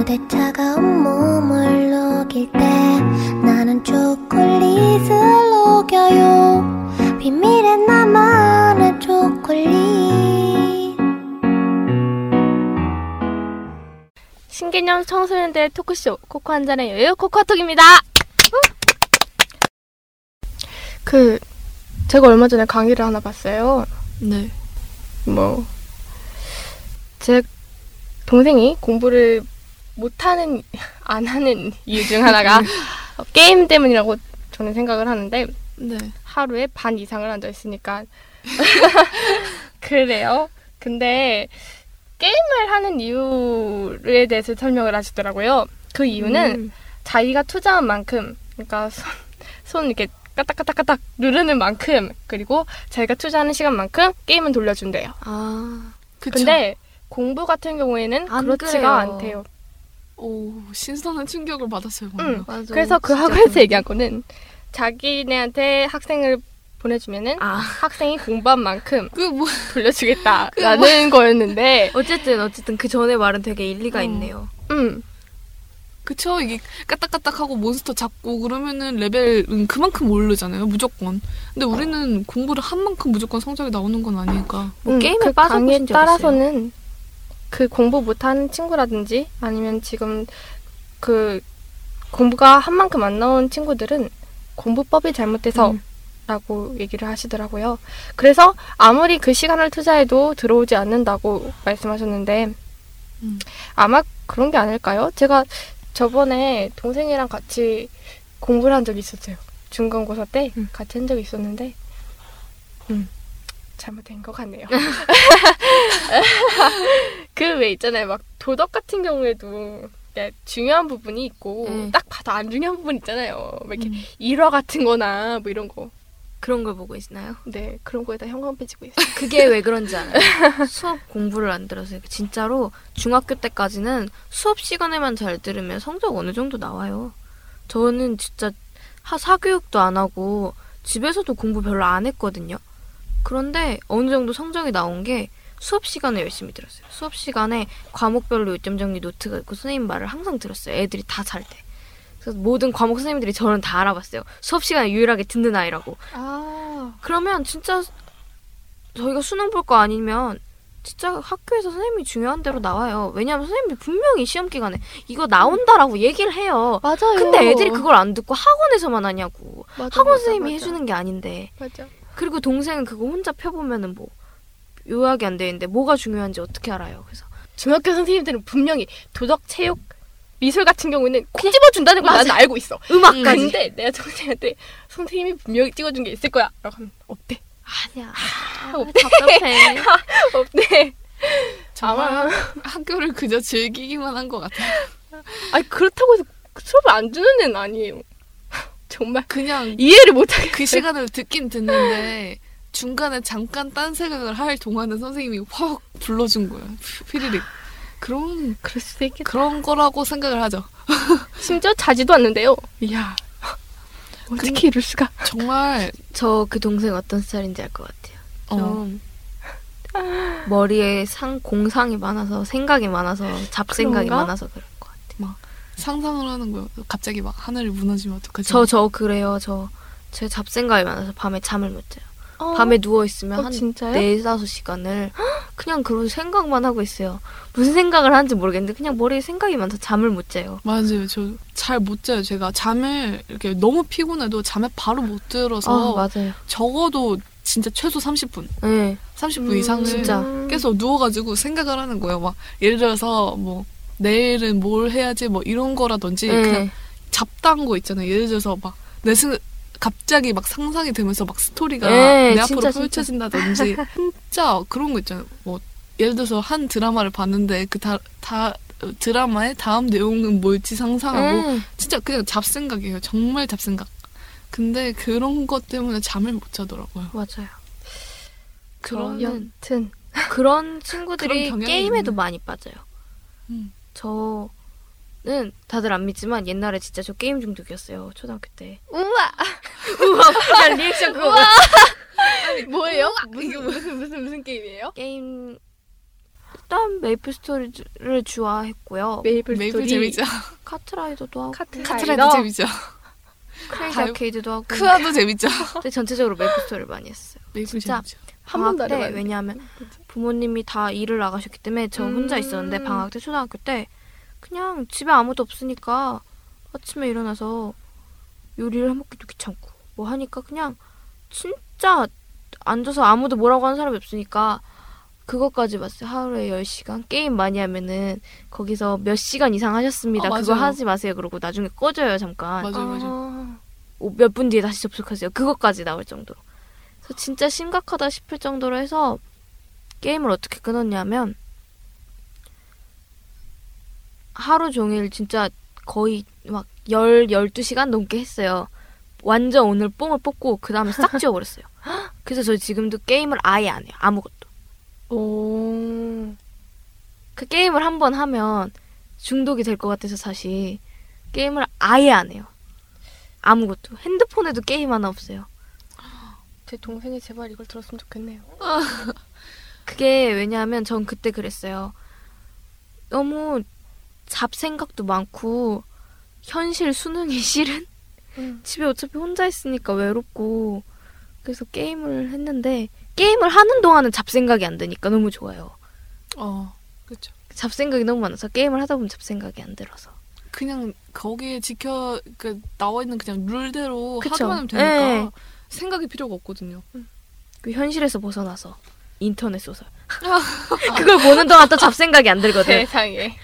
어느새 차가운 몸을 녹일 때 나는 초콜릿을 녹여요 비밀의 나만의 초콜릿 신개념 청소년들 토크쇼 코코 한 잔의 여유 코코톡입니다. 그 제가 얼마 전에 강의를 하나 봤어요. 네. 뭐 제 동생이 공부를 못하는 안 하는 이유 중 하나가 게임 때문이라고 저는 생각을 하는데 네. 하루에 반 이상을 앉아 있으니까 그래요. 근데 게임을 하는 이유에 대해서 설명을 하시더라고요. 그 이유는 음. 자기가 투자한 만큼, 그러니까 손, 손 이렇게 까딱까딱까딱 누르는 만큼, 그리고 자기가 투자하는 시간만큼 게임은 돌려준대요. 아. 그쵸. 근데 공부 같은 경우에는 안 그렇지가 그래요. 않대요. 오, 신선한 충격을 받았어요. 응. 맞아. 그래서 그 학원에서. 얘기한 거는 자기네한테 학생을 보내주면은 아 학생이 공부한 만큼 그 뭐, 돌려주겠다라는 거였는데, 어쨌든 어쨌든 그 전에 말은 되게 일리가 어. 있네요. 음, 그쵸. 이게 까딱까딱하고 몬스터 잡고 그러면은 레벨은 그만큼 오르잖아요, 무조건. 근데 우리는 공부를 한 만큼 무조건 성적이 나오는 건 아니니까. 뭐 음, 게임에 그적 따라서는 그 공부 못하는 친구라든지 아니면 지금 그 공부가 한 만큼 안 나온 친구들은 공부법이 잘못돼서 음. 라고 얘기를 하시더라고요. 그래서 아무리 그 시간을 투자해도 들어오지 않는다고 말씀하셨는데 음. 아마 그런 게 아닐까요? 제가 저번에 동생이랑 같이 공부를 한 적이 있었어요. 중간고사 때 음. 같이 한 적이 있었는데 음, 잘못된 것 같네요. 그 왜 있잖아요. 막 도덕 같은 경우에도 중요한 부분이 있고 네. 딱 봐도 안 중요한 부분 있잖아요. 막 이렇게 음. 일화 같은 거나 뭐 이런 거. 그런 걸 보고 있나요? 네, 그런 거에다 현관 빼지고 있어요. 그게 왜 그런지 알아요? 수업 공부를 안 들어서 진짜로 중학교 때까지는 수업 시간에만 잘 들으면 성적 어느 정도 나와요. 저는 진짜 하 사교육도 안 하고 집에서도 공부 별로 안 했거든요. 그런데 어느 정도 성적이 나온 게 수업 시간에 열심히 들었어요. 수업 시간에 과목별로 요점 정리 노트가 있고 선생님 말을 항상 들었어요. 애들이 다 잘 때. 그래서 모든 과목 선생님들이 저는 다 알아봤어요. 수업 시간에 유일하게 듣는 아이라고. 아, 그러면 진짜 저희가 수능 볼 거 아니면 진짜 학교에서 선생님이 중요한 대로 나와요. 왜냐하면 선생님이 분명히 시험 기간에 이거 나온다라고 얘기를 해요. 맞아요. 근데 애들이 그걸 안 듣고 학원에서만 하냐고. 맞아, 학원 맞아, 선생님이 맞아. 해주는 게 아닌데. 맞아. 그리고 동생은 그거 혼자 펴보면은 뭐 요약이 안돼 있는데 뭐가 중요한지 어떻게 알아요. 그래서 중학교 선생님들은 분명히 도덕, 체육, 미술 같은 경우에는 꼭 집어준다는 걸 나는 알고 있어. 음악까지. 근데 내가 선생님한테 선생님이 분명히 찍어준 게 있을 거야. 라고 하면 없대. 아니야. 아, 답답해. 없대. 정말 아마 학교를 그저 즐기기만 한 것 같아요. 아니 그렇다고 해서 수업을 안 주는 애는 아니에요. 정말 그냥 이해를 못하겠어요. 그 시간을 듣긴 듣는데 중간에 잠깐 딴 생각을 할 동안에 선생님이 확 불러준 거예요. 피리릭. 그런 그럴 수도 있겠다. 그런 거라고 생각을 하죠. 심지어 자지도 않는데요. 이야. 어떻게 이럴 수가. 정말 저 그 동생 어떤 스타일인지 알 것 같아요. 어. 좀 머리에 상 공상이 많아서 생각이 많아서 잡생각이 그런가? 많아서 그럴 것 같아요. 상상을 하는 거예요. 갑자기 막 하늘이 무너지면 어떡하지? 저 저 그래요. 저 제 잡생각이 많아서 밤에 잠을 못 자요. 어, 밤에 누워 있으면 어, 한 진짜요? 네 다섯 시간을 그냥 그런 생각만 하고 있어요. 무슨 생각을 하는지 모르겠는데 그냥 머리에 생각이 많아서 잠을 못 자요. 맞아요. 저 잘 못 자요. 제가 잠을 이렇게 너무 피곤해도 잠에 바로 못 들어서 아 맞아요. 적어도 진짜 최소 30분, 네. 30분 음, 이상을 진짜. 계속 누워가지고 생각을 하는 거예요. 막 예를 들어서 뭐 내일은 뭘 해야지 뭐 이런 거라든지 네. 그냥 잡다한 거 있잖아요. 예를 들어서 막내 생 갑자기 막 상상이 되면서 막 스토리가 네, 내 앞으로 진짜, 진짜. 펼쳐진다든지 진짜 그런 거 있잖아요. 뭐 예를 들어서 한 드라마를 봤는데 그다 다 드라마의 다음 내용은 뭘지 상상하고 네. 진짜 그냥 잡생각이에요. 정말 잡생각. 근데 그런 것 때문에 잠을 못 자더라고요. 맞아요. 그런 여튼 그런 친구들이 그런 게임에도 있네. 많이 빠져요. 음. 저는 다들 안 믿지만 옛날에 진짜 저 게임 중독이었어요. 초등학교 때. 우와 우와! 리액션 그거. 뭐예요? 무슨 무슨 무슨 무슨 게임이에요? 게임 일단 메이플 스토리를 좋아했고요. 메이플 메이플 스토리, 재밌죠. 카트라이더도 하고 카트라이더, 카트라이더 재밌죠. 크레이지 아케이드도 하고 크아도 재밌죠. 근데 전체적으로 메이플 스토리를 많이 했어요. 메이플 진짜. 재밌죠. 한 번도 안때 해봤는데. 왜냐하면 부모님이 다 일을 나가셨기 때문에 저 혼자 음. 있었는데 방학 때 초등학교 때 그냥 집에 아무도 없으니까 아침에 일어나서 요리를 해먹기도 귀찮고 뭐 하니까 그냥 진짜 앉아서 아무도 뭐라고 하는 사람이 없으니까 그것까지 봤어요. 하루에 10시간 게임 많이 하면은 거기서 몇 시간 이상 하셨습니다. 아, 그거. 하지 마세요. 그러고 나중에 꺼져요. 잠깐. 맞아요, 맞아요. 아, 몇분 뒤에 다시 접속하세요. 그것까지 나올 정도로. 그래서 진짜 심각하다 싶을 정도로 해서 게임을 어떻게 끊었냐면 하루 종일 진짜 거의 막 열, 12시간 넘게 했어요. 완전 오늘 뽕을 뽑고 그 다음에 싹 지워버렸어요. 그래서 저 지금도 게임을 아예 안 해요. 아무것도. 오. 그 게임을 한 번 하면 중독이 될 것 같아서 사실 게임을 아예 안 해요. 아무것도. 핸드폰에도 게임 하나 없어요. 제 동생이 제발 이걸 들었으면 좋겠네요. 그게 왜냐하면 전 그때 그랬어요. 너무 잡생각도 많고 현실 수능이 싫은 음. 집에 어차피 혼자 있으니까 외롭고 그래서 게임을 했는데 게임을 하는 동안은 잡생각이 안 드니까 너무 좋아요. 어, 그렇죠. 잡생각이 너무 많아서 게임을 하다 보면 잡생각이 안 들어서. 그냥 거기에 지켜 그 나와 있는 그냥 룰대로 그쵸. 하기만 하면 되니까 네. 생각이 필요가 없거든요. 그 현실에서 벗어나서 인터넷 소설. 그걸 보는 동안 또 잡생각이 안 들거든. 세상에.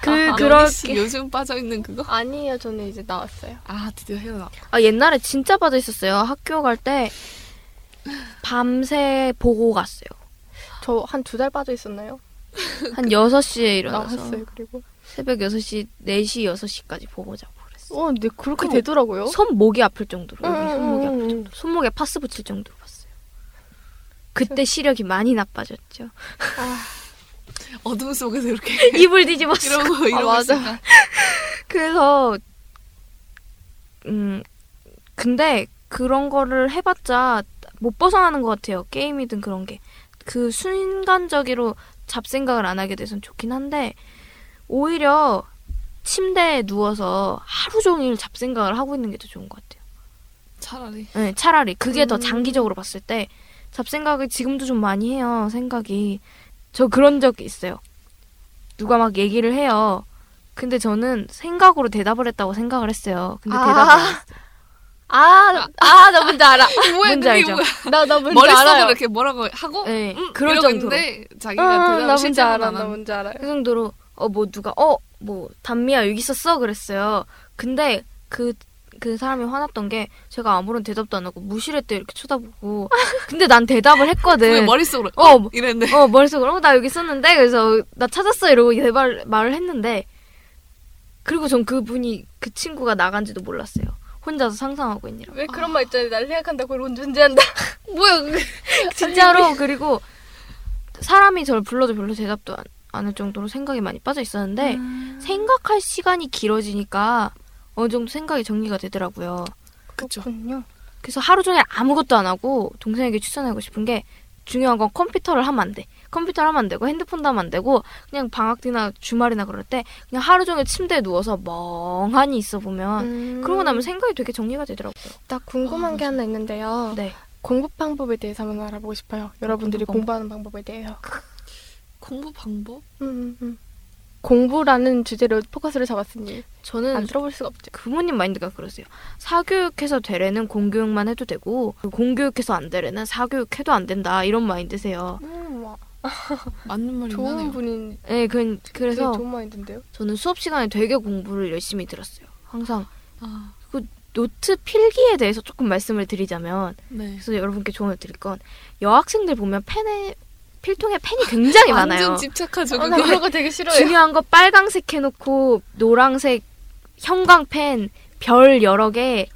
그 아, 씨 요즘 빠져 있는 그거? 아니에요, 저는 이제 나왔어요. 아 드디어 헤어나. 아 옛날에 진짜 빠져 있었어요. 학교 갈 때 밤새 보고 갔어요. 저 한 두 달 빠져 있었나요? 한 6시에 일어나서 나왔어요, 그리고. 새벽 6시, 4시, 6시까지 보고 자고 그랬어요. 어, 근데 그렇게 되더라고요. 손목이 아플 정도로 여기 음, 손목이 아플 음, 정도로 손목에 파스 붙일 정도로. 그때 시력이 많이 나빠졌죠. 어둠 속에서 이렇게 이불 뒤집었어. 이러고 이러고 맞아. 있으니까. 그래서 음 근데 그런 거를 해봤자 못 벗어나는 것 같아요. 게임이든 그런 게 그 순간적으로 잡생각을 안 하게 돼선 좋긴 한데 오히려 침대에 누워서 하루 종일 잡생각을 하고 있는 게 더 좋은 것 같아요. 차라리 네, 차라리 그게 더 음. 장기적으로 봤을 때 잡생각을 지금도 좀 많이 해요. 생각이 저 그런 적이 있어요. 누가 막 얘기를 해요. 근데 저는 생각으로 대답을 했다고 생각을 했어요. 근데 아. 대답을 안 했어요. 아, 아, 나 뭔지 알아. 뭐야 뭔지 알죠? 뭐야? 나, 나 뭔지 머릿속으로 알아요. 이렇게 뭐라고 하고 네, 음, 그럴 이러고 정도로. 자기가 아, 나 대답을 뭔지 실제로 알아, 안 나. 뭔지 알아요. 그 정도로 어 뭐 누가 어 뭐 단미야 여기 있었어 그랬어요. 근데 그 그 사람이 화났던 게 제가 아무런 대답도 안 하고 무시했대 이렇게 쳐다보고 근데 난 대답을 했거든. 머릿속으로 어, 어 이랬는데 어 머릿속으로 어, 나 여기 있었는데 그래서 나 찾았어 이러고 대발 말을 했는데 그리고 전 그분이 그 친구가 나간지도 몰랐어요. 혼자서 상상하고 있니라. 왜 그런 말 있잖아요. 날 생각한다고 그러고 존재한다. 뭐야 그게 진짜로 그리고 사람이 저를 불러도 별로 대답도 안, 안할 정도로 생각이 많이 빠져 있었는데 음. 생각할 시간이 길어지니까 어느 정도 생각이 정리가 되더라고요. 그쵸. 그렇군요. 그래서 하루 종일 아무것도 안 하고 동생에게 추천하고 싶은 게 중요한 건 컴퓨터를 하면 안 돼. 컴퓨터를 하면 안 되고 핸드폰도 하면 안 되고 그냥 방학 때나 주말이나 그럴 때 그냥 하루 종일 침대에 누워서 멍하니 있어 보면 음. 그러고 나면 생각이 되게 정리가 되더라고요. 나 궁금한 아, 게 하나 있는데요. 네. 공부 방법에 대해서 한번 알아보고 싶어요. 여러분들이 공부 공부하는 방법에 대해서. 공부 방법? 음, 음, 음. 공부라는 주제로 포커스를 잡았으니 저는 안 들어볼 수가 없죠. 부모님 마인드가 그러세요. 사교육해서 되려는 공교육만 해도 되고 공교육해서 안 되려는 사교육해도 안 된다 이런 마인드세요. 음, 와, 맞는 말이긴 좋은 하네요. 분인 네, 그, 그래서 좋은 마인드인데요. 저는 수업 시간에 되게 공부를 열심히 들었어요. 항상 아, 노트 필기에 대해서 조금 말씀을 드리자면 네. 그래서 여러분께 조언을 드릴 건 여학생들 보면 펜에 필통에 펜이 굉장히 많아요. 완전 집착하죠 아, 나. 그런 거 되게 싫어해요. 중요한 거 빨강색 해놓고 노랑색 형광펜 별 여러 개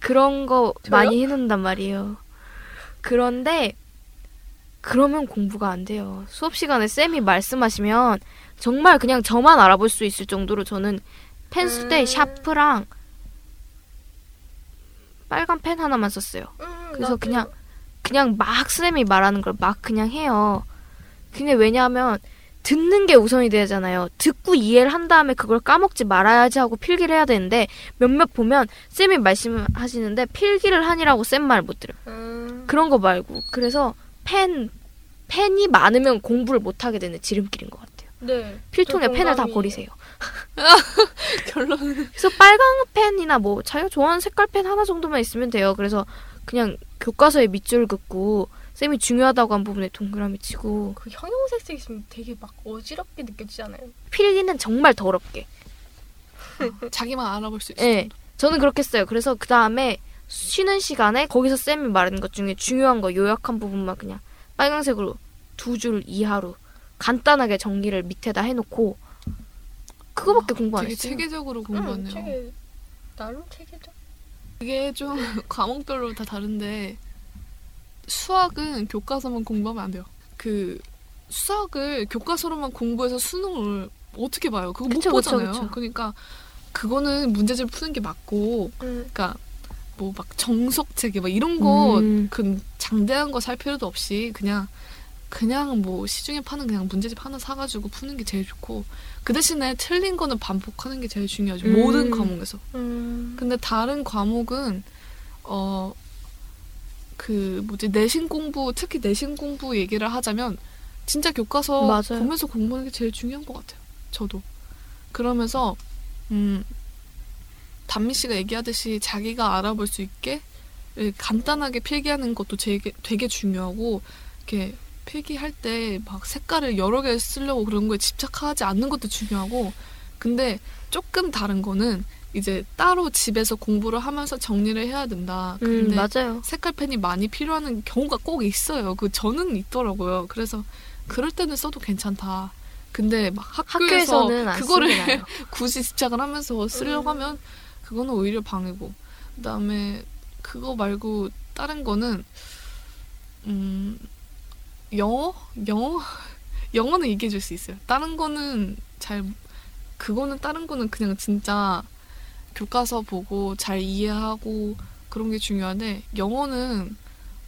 그런 거 저요? 많이 해놓는단 말이에요. 그런데 그러면 공부가 안 돼요. 수업 시간에 쌤이 말씀하시면 정말 그냥 저만 알아볼 수 있을 정도로 저는 펜쓸때 음. 샤프랑 빨간 펜 하나만 썼어요. 음, 그래서 나도. 그냥 그냥 막 쌤이 말하는 걸 막 그냥 해요. 근데 왜냐하면 듣는 게 우선이 되잖아요. 듣고 이해를 한 다음에 그걸 까먹지 말아야지 하고 필기를 해야 되는데 몇몇 보면 쌤이 말씀하시는데 필기를 하니라고 쌤 말 못 들어요. 음. 그런 거 말고 그래서 펜 펜이 많으면 공부를 못 하게 되는 지름길인 것 같아요. 네. 필통에 저 펜을 다. 버리세요. 결론은 그래서 빨강 펜이나 뭐 자기가 좋아하는 색깔 펜 하나 정도만 있으면 돼요. 그래서 그냥 교과서에 밑줄 긋고 쌤이 중요하다고 한 부분에 동그라미 치고 그 형용색 있으면 되게 막 어지럽게 느껴지잖아요. 필기는 정말 더럽게. 자기만 알아볼 수 있어. 예. 저는 그렇게 했어요. 그래서 그 다음에 쉬는 시간에 거기서 쌤이 말하는 것 중에 중요한 거 요약한 부분만 그냥 빨강색으로 두 줄 이하로 간단하게 정리를 밑에다 해놓고 그거밖에 공부 안 되게 했어요. 체계적으로 공부하네요. 응, 체계 나름 체계죠. 이게 좀 과목별로 다 다른데 수학은 교과서만 공부하면 안 돼요. 그 수학을 교과서로만 공부해서 수능을 어떻게 봐요? 그거 못 그쵸, 그쵸, 보잖아요. 그쵸. 그러니까 그거는 문제집 푸는 게 맞고, 응. 그러니까 뭐 막 정석 체계 막 이런 거 음. 그 장대한 거 살 필요도 없이 그냥 그냥 뭐 시중에 파는 그냥 문제집 하나 사가지고 푸는 게 제일 좋고 그 대신에 틀린 거는 반복하는 게 제일 중요하죠. 음. 모든 과목에서. 음. 근데 다른 과목은 어 그 뭐지 내신 공부 특히 내신 공부 얘기를 하자면 진짜 교과서 맞아요. 보면서 공부하는 게 제일 중요한 것 같아요. 저도 그러면서 음 단미 씨가 얘기하듯이 자기가 알아볼 수 있게 예, 간단하게 필기하는 것도 되게 되게 중요하고 이렇게 필기할 때 막 색깔을 여러 개 쓰려고 그런 거에 집착하지 않는 것도 중요하고 근데 조금 다른 거는 이제 따로 집에서 공부를 하면서 정리를 해야 된다. 음, 근데 맞아요. 색깔 펜이 많이 필요한 경우가 꼭 있어요. 그 저는 있더라고요. 그래서 그럴 때는 써도 괜찮다. 근데 막 학교에서 그거를. 굳이 집착을 하면서 쓰려고 음. 하면 그거는 오히려 방해고 그다음에 그거 말고 다른 거는 음 영어 영어 영어는 얘기해 줄 수 있어요. 다른 거는 잘 그거는 다른 거는 그냥 진짜 교과서 보고 잘 이해하고 그런 게 중요한데 영어는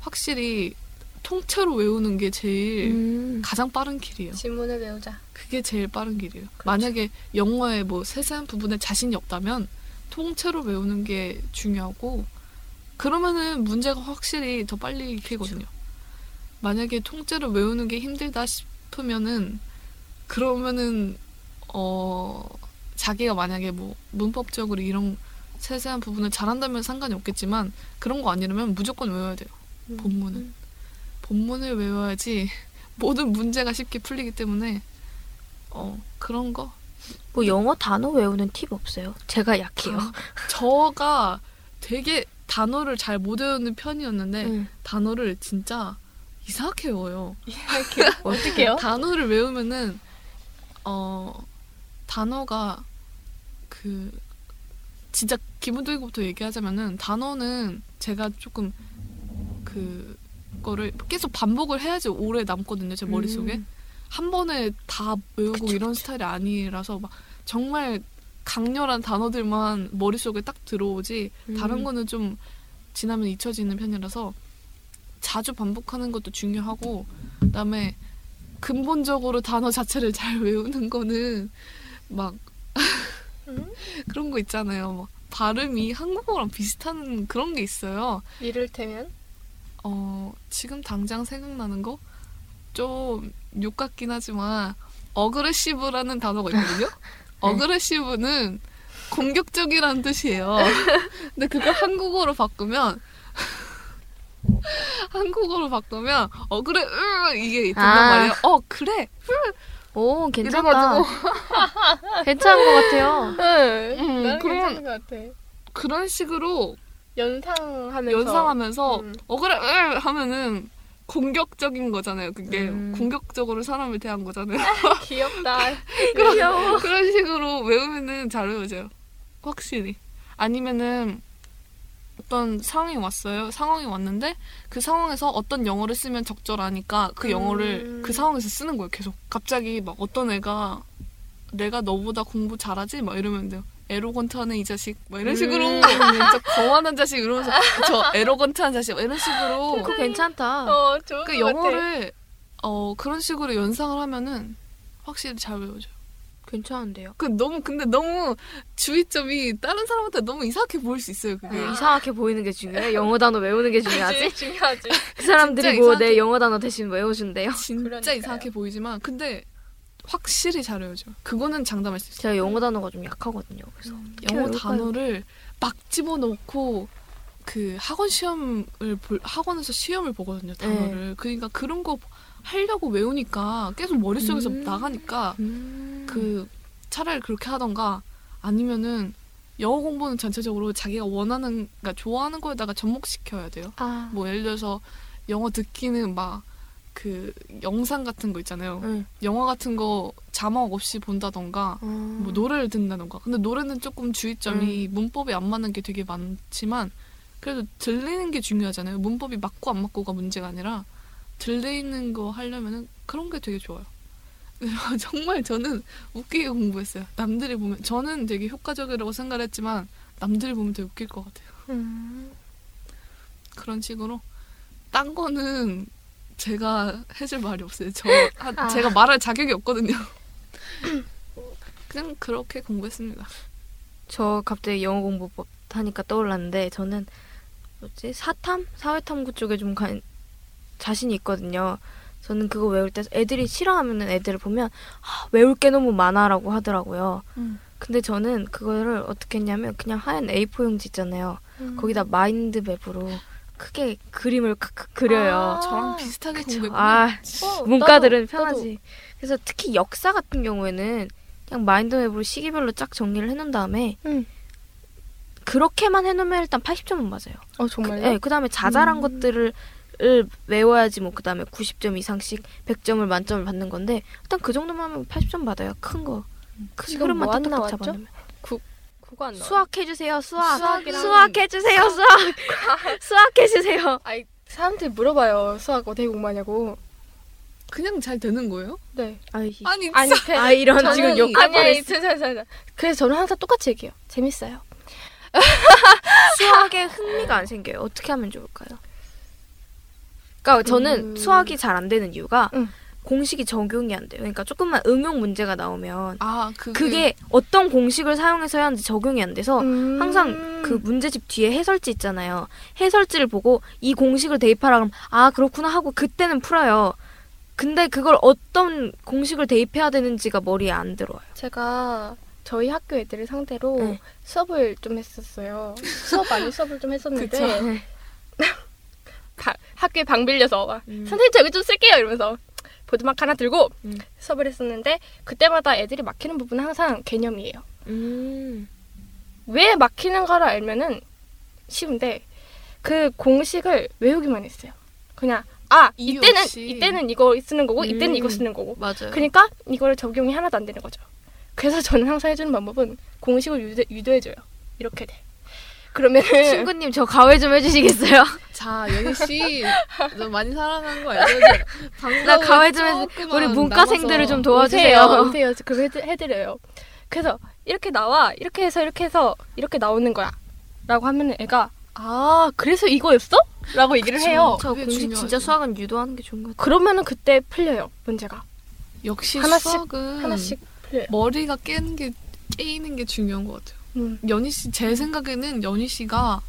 확실히 통째로 외우는 게 제일 음. 가장 빠른 길이에요. 지문을 외우자. 그게 제일 빠른 길이에요. 만약에 영어의 뭐 세세한 부분에 자신이 없다면 통째로 외우는 게 중요하고 그러면은 문제가 확실히 더 빨리 풀거든요. 만약에 통째로 외우는 게 힘들다 싶으면은 그러면은 어 자기가 만약에 뭐 문법적으로 이런 세세한 부분을 잘한다면 상관이 없겠지만 그런 거 아니라면 무조건 외워야 돼요. 음. 본문은 본문을 외워야지 모든 문제가 쉽게 풀리기 때문에 어 그런 거 뭐 영어 단어 외우는 팁 없어요? 제가 약해요. 아, 저가 되게 단어를 잘 못 외우는 편이었는데 음. 단어를 진짜 이상하게 외워요. 이렇게 어떻게요? 단어를 외우면은 어 단어가 그 진짜 기본적인 것부터 얘기하자면은 단어는 제가 조금 그 거를 계속 반복을 해야지 오래 남거든요 제 머릿속에 음. 한 번에 다 외우고 이런 스타일이 아니라서 막 정말 강렬한 단어들만 머릿속에 딱 들어오지 음. 다른 거는 좀 지나면 잊혀지는 편이라서 자주 반복하는 것도 중요하고 그다음에 근본적으로 단어 자체를 잘 외우는 거는 막 음? 그런 거 있잖아요. 막 발음이 한국어랑 비슷한 그런 게 있어요. 이를테면 어, 지금 당장 생각나는 거? 좀 욕 같긴 하지만 어그레시브라는 단어가 있거든요. 어그레시브는 공격적이라는 뜻이에요. 근데 그걸 한국어로 바꾸면 한국어로 바꾸면 어그레 으 이게 된단 아. 말이에요. 어 그래 오 괜찮다. 괜찮은 것 같아요. 응. 음, 나는 그런- 괜찮은 것 같아. 그런 식으로 연상하면서 연상하면서 음. 어그레 으 하면은 공격적인 거잖아요. 그게 음. 공격적으로 사람을 대한 거잖아요. 귀엽다. 그런, 그런 식으로 외우면은 잘 외워져요. 확실히. 아니면은 어떤 상황이 왔어요. 상황이 왔는데 그 상황에서 어떤 영어를 쓰면 적절하니까 그 영어를 음. 그 상황에서 쓰는 거예요. 계속. 갑자기 막 어떤 애가 내가 너보다 공부 잘하지? 막 이러면 돼요. 에로건트하는 이 자식 막 이런 식으로 음. 진짜 거만한 자식 이러면서 저 에로건트한 자식 막 이런 식으로 그거 괜찮다. 어, 좋은 그것 같아. 영어를 어 그런 식으로 연상을 하면은 확실히 잘 외워져요. 괜찮은데요. 그 너무 근데 너무 주의점이 다른 사람한테 너무 이상하게 보일 수 있어요. 그게. 왜 이상하게 보이는 게 중요해? 영어 단어 외우는 게 중요하지? 중요하지. 그 사람들이 뭐 내 영어 단어 대신 외워준대요. 진짜 그러니까요. 이상하게 보이지만 근데 확실히 잘. 요 그거는 장담할 수 있어요. 제가 영어 단어가 좀 약하거든요. 그래서 영어 외울까요? 단어를 막 집어넣고 그 학원 시험을 볼, 학원에서 시험을 보거든요 네. 단어를 그러니까 그런 거 하려고 외우니까 계속 머릿속에서 음. 나가니까 음. 그 차라리 그렇게 하던가 아니면은 영어 공부는 전체적으로 자기가 원하는 그러니까 좋아하는 거에다가 접목시켜야 돼요 아, 뭐 예를 들어서 영어 듣기는 막 그 영상 같은 거 있잖아요 응. 영화 같은 거 자막 없이 본다던가 어. 뭐 노래를 듣는다던가. 근데 노래는 조금 주의점이 음. 문법이 안 맞는 게 되게 많지만 그래도 들리는 게 중요하잖아요. 문법이 맞고 안 맞고가 문제가 아니라 들리는 거 하려면은 그런 게 되게 좋아요. 정말 저는 웃기게 공부했어요. 남들이 보면 저는 되게 효과적이라고 생각을 했지만 남들이 보면 되게 웃길 것 같아요. 음. 그런 식으로 딴 거는 제가 해줄 말이 없어요. 저 한- 아. 제가 말할 자격이 없거든요. 그냥 그렇게 공부했습니다. 저 갑자기 영어 공부법 하니까 떠올랐는데 저는 뭐지 사탐 사회탐구 쪽에 좀 가, 자신이 있거든요. 저는 그거 외울 때 애들이 싫어하면은 애들을 보면 아, 외울 게 너무 많아라고 하더라고요. 음. 근데 저는 그거를 어떻게 했냐면 그냥 하얀 A4 용지 있잖아요. 음. 거기다 마인드 맵으로 크게 그림을 크크 그려요. 아. 저랑 비슷하게. 공부했군요. 아 어, 문과들은 나도- 편하지. 그래서 특히 역사 같은 경우에는 그냥 마인드 맵으로 시기별로 쫙 정리를 해놓은 다음에 음. 그렇게만 해놓으면 일단 80점은 맞아요. 어 그, 정말요? 네, 그다음에 자잘한 음. 것들을 을 외워야지 뭐 그다음에 90점 이상씩 100점을 만점을 받는 건데 일단 그 정도만 하면 80점 받아요. 큰 거. 큰 지금 흐름만 탁탁 나왔죠? 잡아놓으면. 그거 안 나와. 수학 해 주세요. 수학. 수학이랑- 수학 해 주세요. 수학. 수학 해 주세요. 아이 사람들이 물어봐요. 수학 어떻게 공부하냐고. 그냥 잘 되는 거예요? 네. 아이, 아니, 아니 그- 아 이런 저는- 지금 욕할 뻔했어. 그래서 저는 항상 똑같이 얘기해요. 재밌어요. 수학에 흥미가 안 생겨요. 어떻게 하면 좋을까요? 그러니까 저는 음. 수학이 잘 안 되는 이유가 음. 공식이 적용이 안 돼요. 그러니까 조금만 응용 문제가 나오면 아, 그게, 그게 어떤 공식을 사용해서 해야 하는지 적용이 안 돼서 음. 항상 그 문제집 뒤에 해설지 있잖아요. 해설지를 보고 이 공식을 대입하라 그러면 아 그렇구나 하고 그때는 풀어요. 근데 그걸 어떤 공식을 대입해야 되는지가 머리에 안 들어와요. 제가 저희 학교 애들을 상대로 네. 수업을 좀 했었어요. 수업 아닌 수업을 좀 했었는데 바- 학교에 방 빌려서 막 음. 선생님 저기 좀 쓸게요 이러면서 보드막 하나 들고 음. 수업을 했었는데 그때마다 애들이 막히는 부분은 항상 개념이에요. 음. 왜 막히는가를 알면은 쉬운데 그 공식을 외우기만 했어요. 그냥 아 이때는 없이. 이때는 이거 쓰는 거고 이때는 음. 이거 쓰는 거고 맞아요. 그러니까 이거를 적용이 하나도 안 되는 거죠. 그래서 저는 항상 해주는 방법은 공식을 유도, 유도해줘요. 이렇게 돼. 그러면은 친구님 저 가회 좀 해주시겠어요? 자, 연희 씨, 너 많이 사랑하는 거 알죠? 나 가회 좀 해주- 우리 문과생들을 좀 도와주세요. 오세요. 오세요. 그럼 해드, 해드려요. 그래서 이렇게 나와 이렇게 해서 이렇게 해서 이렇게 나오는 거야. 라고 하면은 애가 아 그래서 이거였어? 라고 얘기를 그쵸. 해요. 저 공식 중요하죠. 진짜 수학은 유도하는 게 좋은 것 같아요. 그러면은 그때 풀려요 문제가 역시 하나씩, 수학은 하나씩 풀려요. 머리가 깨는 게 깨이는 게 중요한 것 같아요. 음. 연희 씨, 제 생각에는 연희 씨가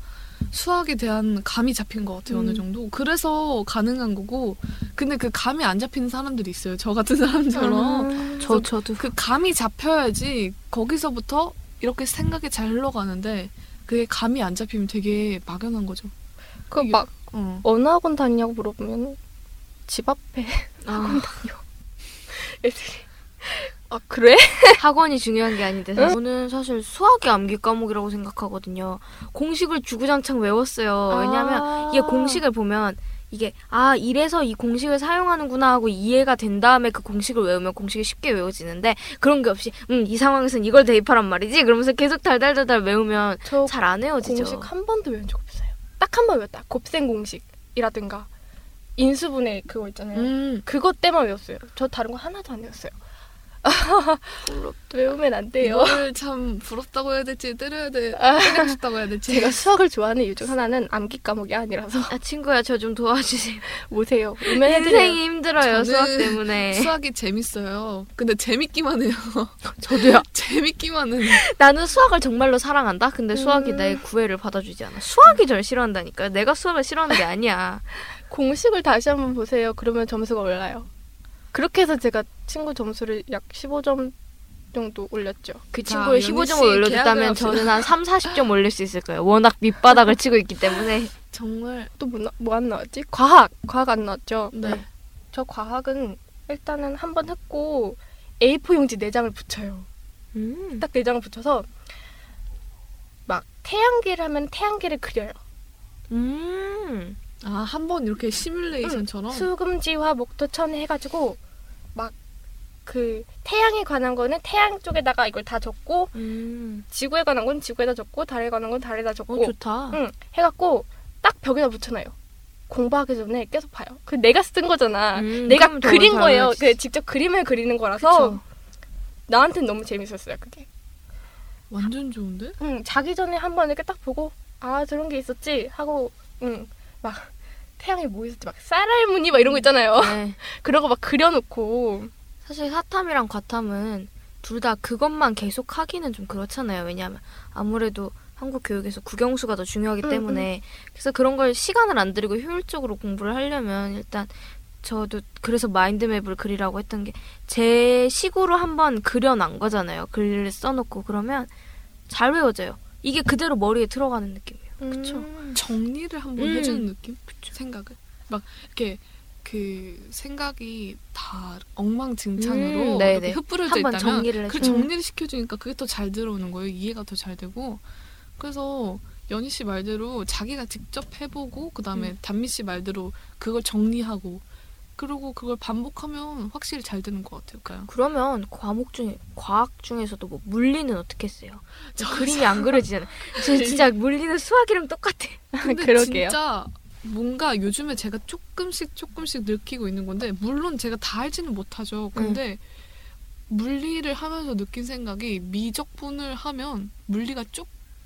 수학에 대한 감이 잡힌 것 같아요, 음. 어느 정도. 그래서 가능한 거고, 근데 그 감이 안 잡히는 사람들이 있어요. 저 같은 사람처럼. 음. 저 저도 그 감이 잡혀야지 거기서부터 이렇게 생각이 잘 흘러가는데, 그게 감이 안 잡히면 되게 막연한 거죠. 그 막 어. 어느 학원 다니냐고 물어보면 집 앞에 아, 다녀. 애들이 아 그래? 학원이 중요한 게 아닌데 저는 사실 수학이 암기 과목이라고 생각하거든요. 공식을 주구장창 외웠어요. 왜냐하면 아. 이게 공식을 보면 이게 아 이래서 이 공식을 사용하는구나 하고 이해가 된 다음에 그 공식을 외우면 공식이 쉽게 외워지는데 그런 게 없이 음 이 상황에서는 이걸 대입하란 말이지 그러면서 계속 달달달달 외우면 저잘안 외워지죠. 공식 한 번도 외운 적 없어요. 딱 한 번 외웠다. 곱셈 공식이라든가 인수분해 그거 있잖아요. 음. 그것 때만 외웠어요. 저 다른 거 하나도 안 외웠어요. 외우면 안 돼요. 이거를 참 부럽다고 해야 될지 때려야 돼 아. 때리고 싶다고 해야 될지 제가 수학을 좋아하는 이유 중 하나는 암기 과목이 아니라서 아 친구야 저 좀 도와주세요. 오세요. 오면. 인생이 힘들어요 수학 때문에. 수학이 재밌어요 근데 재밌기만 해요 저도요. 재밌기만 은 나는 수학을 정말로 사랑한다. 근데 수학이 음. 내 구애를 받아주지 않아. 수학이 절 싫어한다니까. 내가 수학을 싫어하는 게 아니야. 공식을 다시 한번 보세요. 그러면 점수가 올라요. 그렇게 해서 제가 친구 점수를 약 15점 정도 올렸죠. 그 자, 친구의 연희 15점을 씨 계약을 올려줬다면. 저는 한 3, 40점 올릴 수 있을 거예요. 워낙 밑바닥을 치고 있기 때문에. 정말 또뭐안 뭐안 나왔지? 과학! 과학 안 나왔죠? 네 저 과학은 일단은 한 번 했고 A4 용지 4장을 붙여요. 음. 딱 4장을 붙여서 막 태양계를 하면 태양계를 그려요. 음. 아 한 번 이렇게 시뮬레이션처럼 수금지화 목토천 해가지고 막 그 태양에 관한 거는 태양 쪽에다가 이걸 다 적고 음. 지구에 관한 건 지구에다 적고 달에 관한 건 달에다 적고 어 좋다. 응 해갖고 딱 벽에다 붙여놔요. 공부하기 전에 계속 봐요. 그 내가 쓴 거잖아. 음, 내가 그린 잘 거예요. 그 직접 그림을 그리는 거라서 그쵸. 나한테는 너무 재밌었어요. 그게. 완전 좋은데 응 자기 전에 한 번 이렇게 딱 보고 아 저런 게 있었지 하고 응 막 태양에 뭐 있었지 막 쌀알 무늬 막 이런 거 있잖아요. 네. 그런 거 막 그려놓고 사실 사탐이랑 과탐은 둘 다 그것만 계속 하기는 좀 그렇잖아요. 왜냐하면 아무래도 한국 교육에서 국영수가 더 중요하기 음, 때문에 그래서 그런 걸 시간을 안 들이고 효율적으로 공부를 하려면 일단 저도 그래서 마인드맵을 그리라고 했던 게 제 식으로 한번 그려놓은 거잖아요. 글을 써놓고 그러면 잘 외워져요. 이게 그대로 머리에 들어가는 느낌이에요. 그쵸. 음. 정리를 한번 음. 해주는 느낌 생각을 막 이렇게 그 생각이 다 엉망진창으로 음. 이렇게 흩뿌려져 있다면 정리를 그. 정리를 시켜주니까 그게 더 잘 들어오는 거예요. 이해가 더 잘 되고 그래서 연희 씨 말대로 자기가 직접 해보고 그 다음에 음. 단미 씨 말대로 그걸 정리하고 그리고 그걸 반복하면 확실히 잘 되는 것 같아요. 그러면 과목 중에 과학 중에서도 뭐 물리는 어떻게 했어요? 저 그림이 안 그려지잖아요. 저 진짜 물리는 수학이랑 똑같아. 근데 그러게요. 진짜 뭔가 요즘에 제가 조금씩 조금씩 느끼고 있는 건데 물론 제가 다 알지는 못하죠. 근데 물리를 하면서 느낀 생각이 미적분을 하면 물리가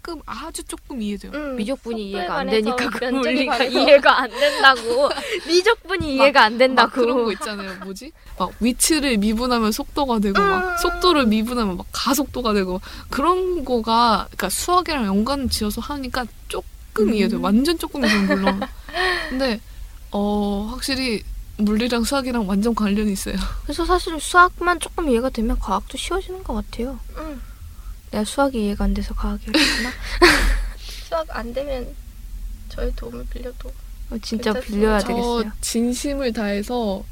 조금 아주 조금 이해돼요. 음, 미적분이 이해가 안 되니까 그 관해서. 이해가 안 된다고. 미적분이 이해가 안막 된다고. 그런 거 있잖아요. 뭐지? 막 위치를 미분하면 속도가 되고 막 음. 속도를 미분하면 막 가속도가 되고 그런 거가 그러니까 수학이랑 연관 지어서 하니까 조금 음. 이해돼요. 완전 조금이죠 물론. 근데 어 확실히 물리랑 수학이랑 완전 관련이 있어요. 그래서 사실 수학만 조금 이해가 되면 과학도 쉬워지는 것 같아요. 음, 내가 수학이 이해가 안 돼서 과학이 어렵구나. 수학 안 되면 저의 도움을 빌려도 어, 진짜 괜찮습니다. 빌려야 저 되겠어요. 진심을 다해서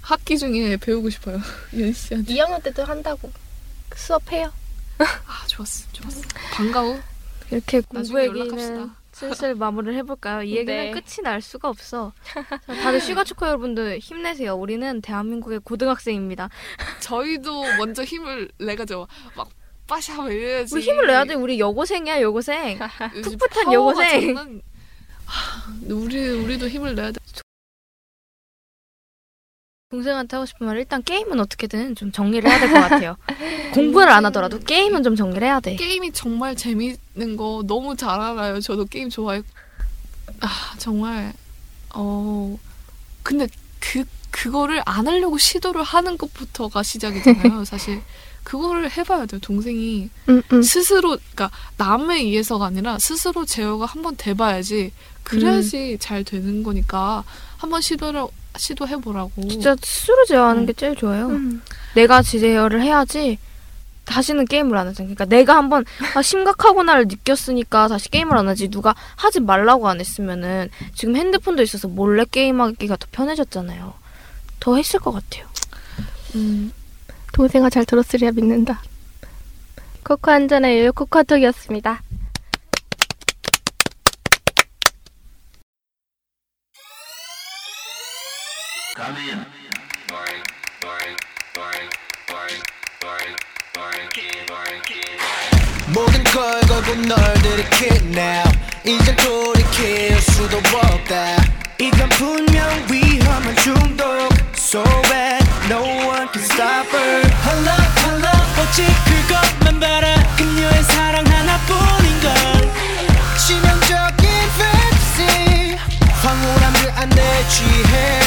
학기 중에 배우고 싶어요. 연 씨한테. 2학년 때도 한다고 수업해요. 아 좋았어, 좋았어. 반가워. 이렇게 공부 나중에 얘기는 연락합시다. 슬슬 마무리를 해볼까요? 이 얘기는 네. 끝이 날 수가 없어. 자, 다들 슈가초코 여러분들 힘내세요. 우리는 대한민국의 고등학생입니다. 저희도 먼저 힘을 내가죠. 막 빠샤 막 이래야지. 우리 힘을 내야 돼. 우리 여고생이야 여고생. 풋풋한 여고생. 장난- 하, 우리 우리도 힘을 내야 돼. 동생한테 하고 싶은 말 일단 게임은 어떻게든 좀 정리를 해야 될 것 같아요. 공부를 안 하더라도 게임은 좀 정리를 해야 돼. 게임이 정말 재밌는 거 너무 잘 알아요. 저도 게임 좋아해. 아 정말 어 근데 그 그거를 안 하려고 시도를 하는 것부터가 시작이잖아요. 사실 그거를 해봐야 돼요. 동생이 음, 음. 스스로 그러니까 남에 의해서가 아니라 스스로 제어가 한번 돼봐야지 그래야지 잘 되는 거니까 한번 시도를 시도해 보라고. 진짜 스스로 제어하는 음. 게 제일 좋아요. 음. 내가 제어를 해야지 다시는 게임을 안 하잖아. 그러니까 내가 한번 아, 심각하구나를 느꼈으니까 다시 게임을 안 하지. 누가 하지 말라고 안 했으면은 지금 핸드폰도 있어서 몰래 게임하기가 더 편해졌잖아요. 더 했을 것 같아요. 음, 동생아 잘 들었으리야 믿는다. 코코 한 잔의 요요 코카톡이었습니다. 모든 걸 걸고 널 들이키네 이젠 돌이킬 수도 없다. 이건 분명 위험한 중독. Bad no one can stop her. Her love 오직 그것만 바라. 그녀의 사랑 하나뿐인 걸. 치명적인 fantasy 황홀함 그 안에 취해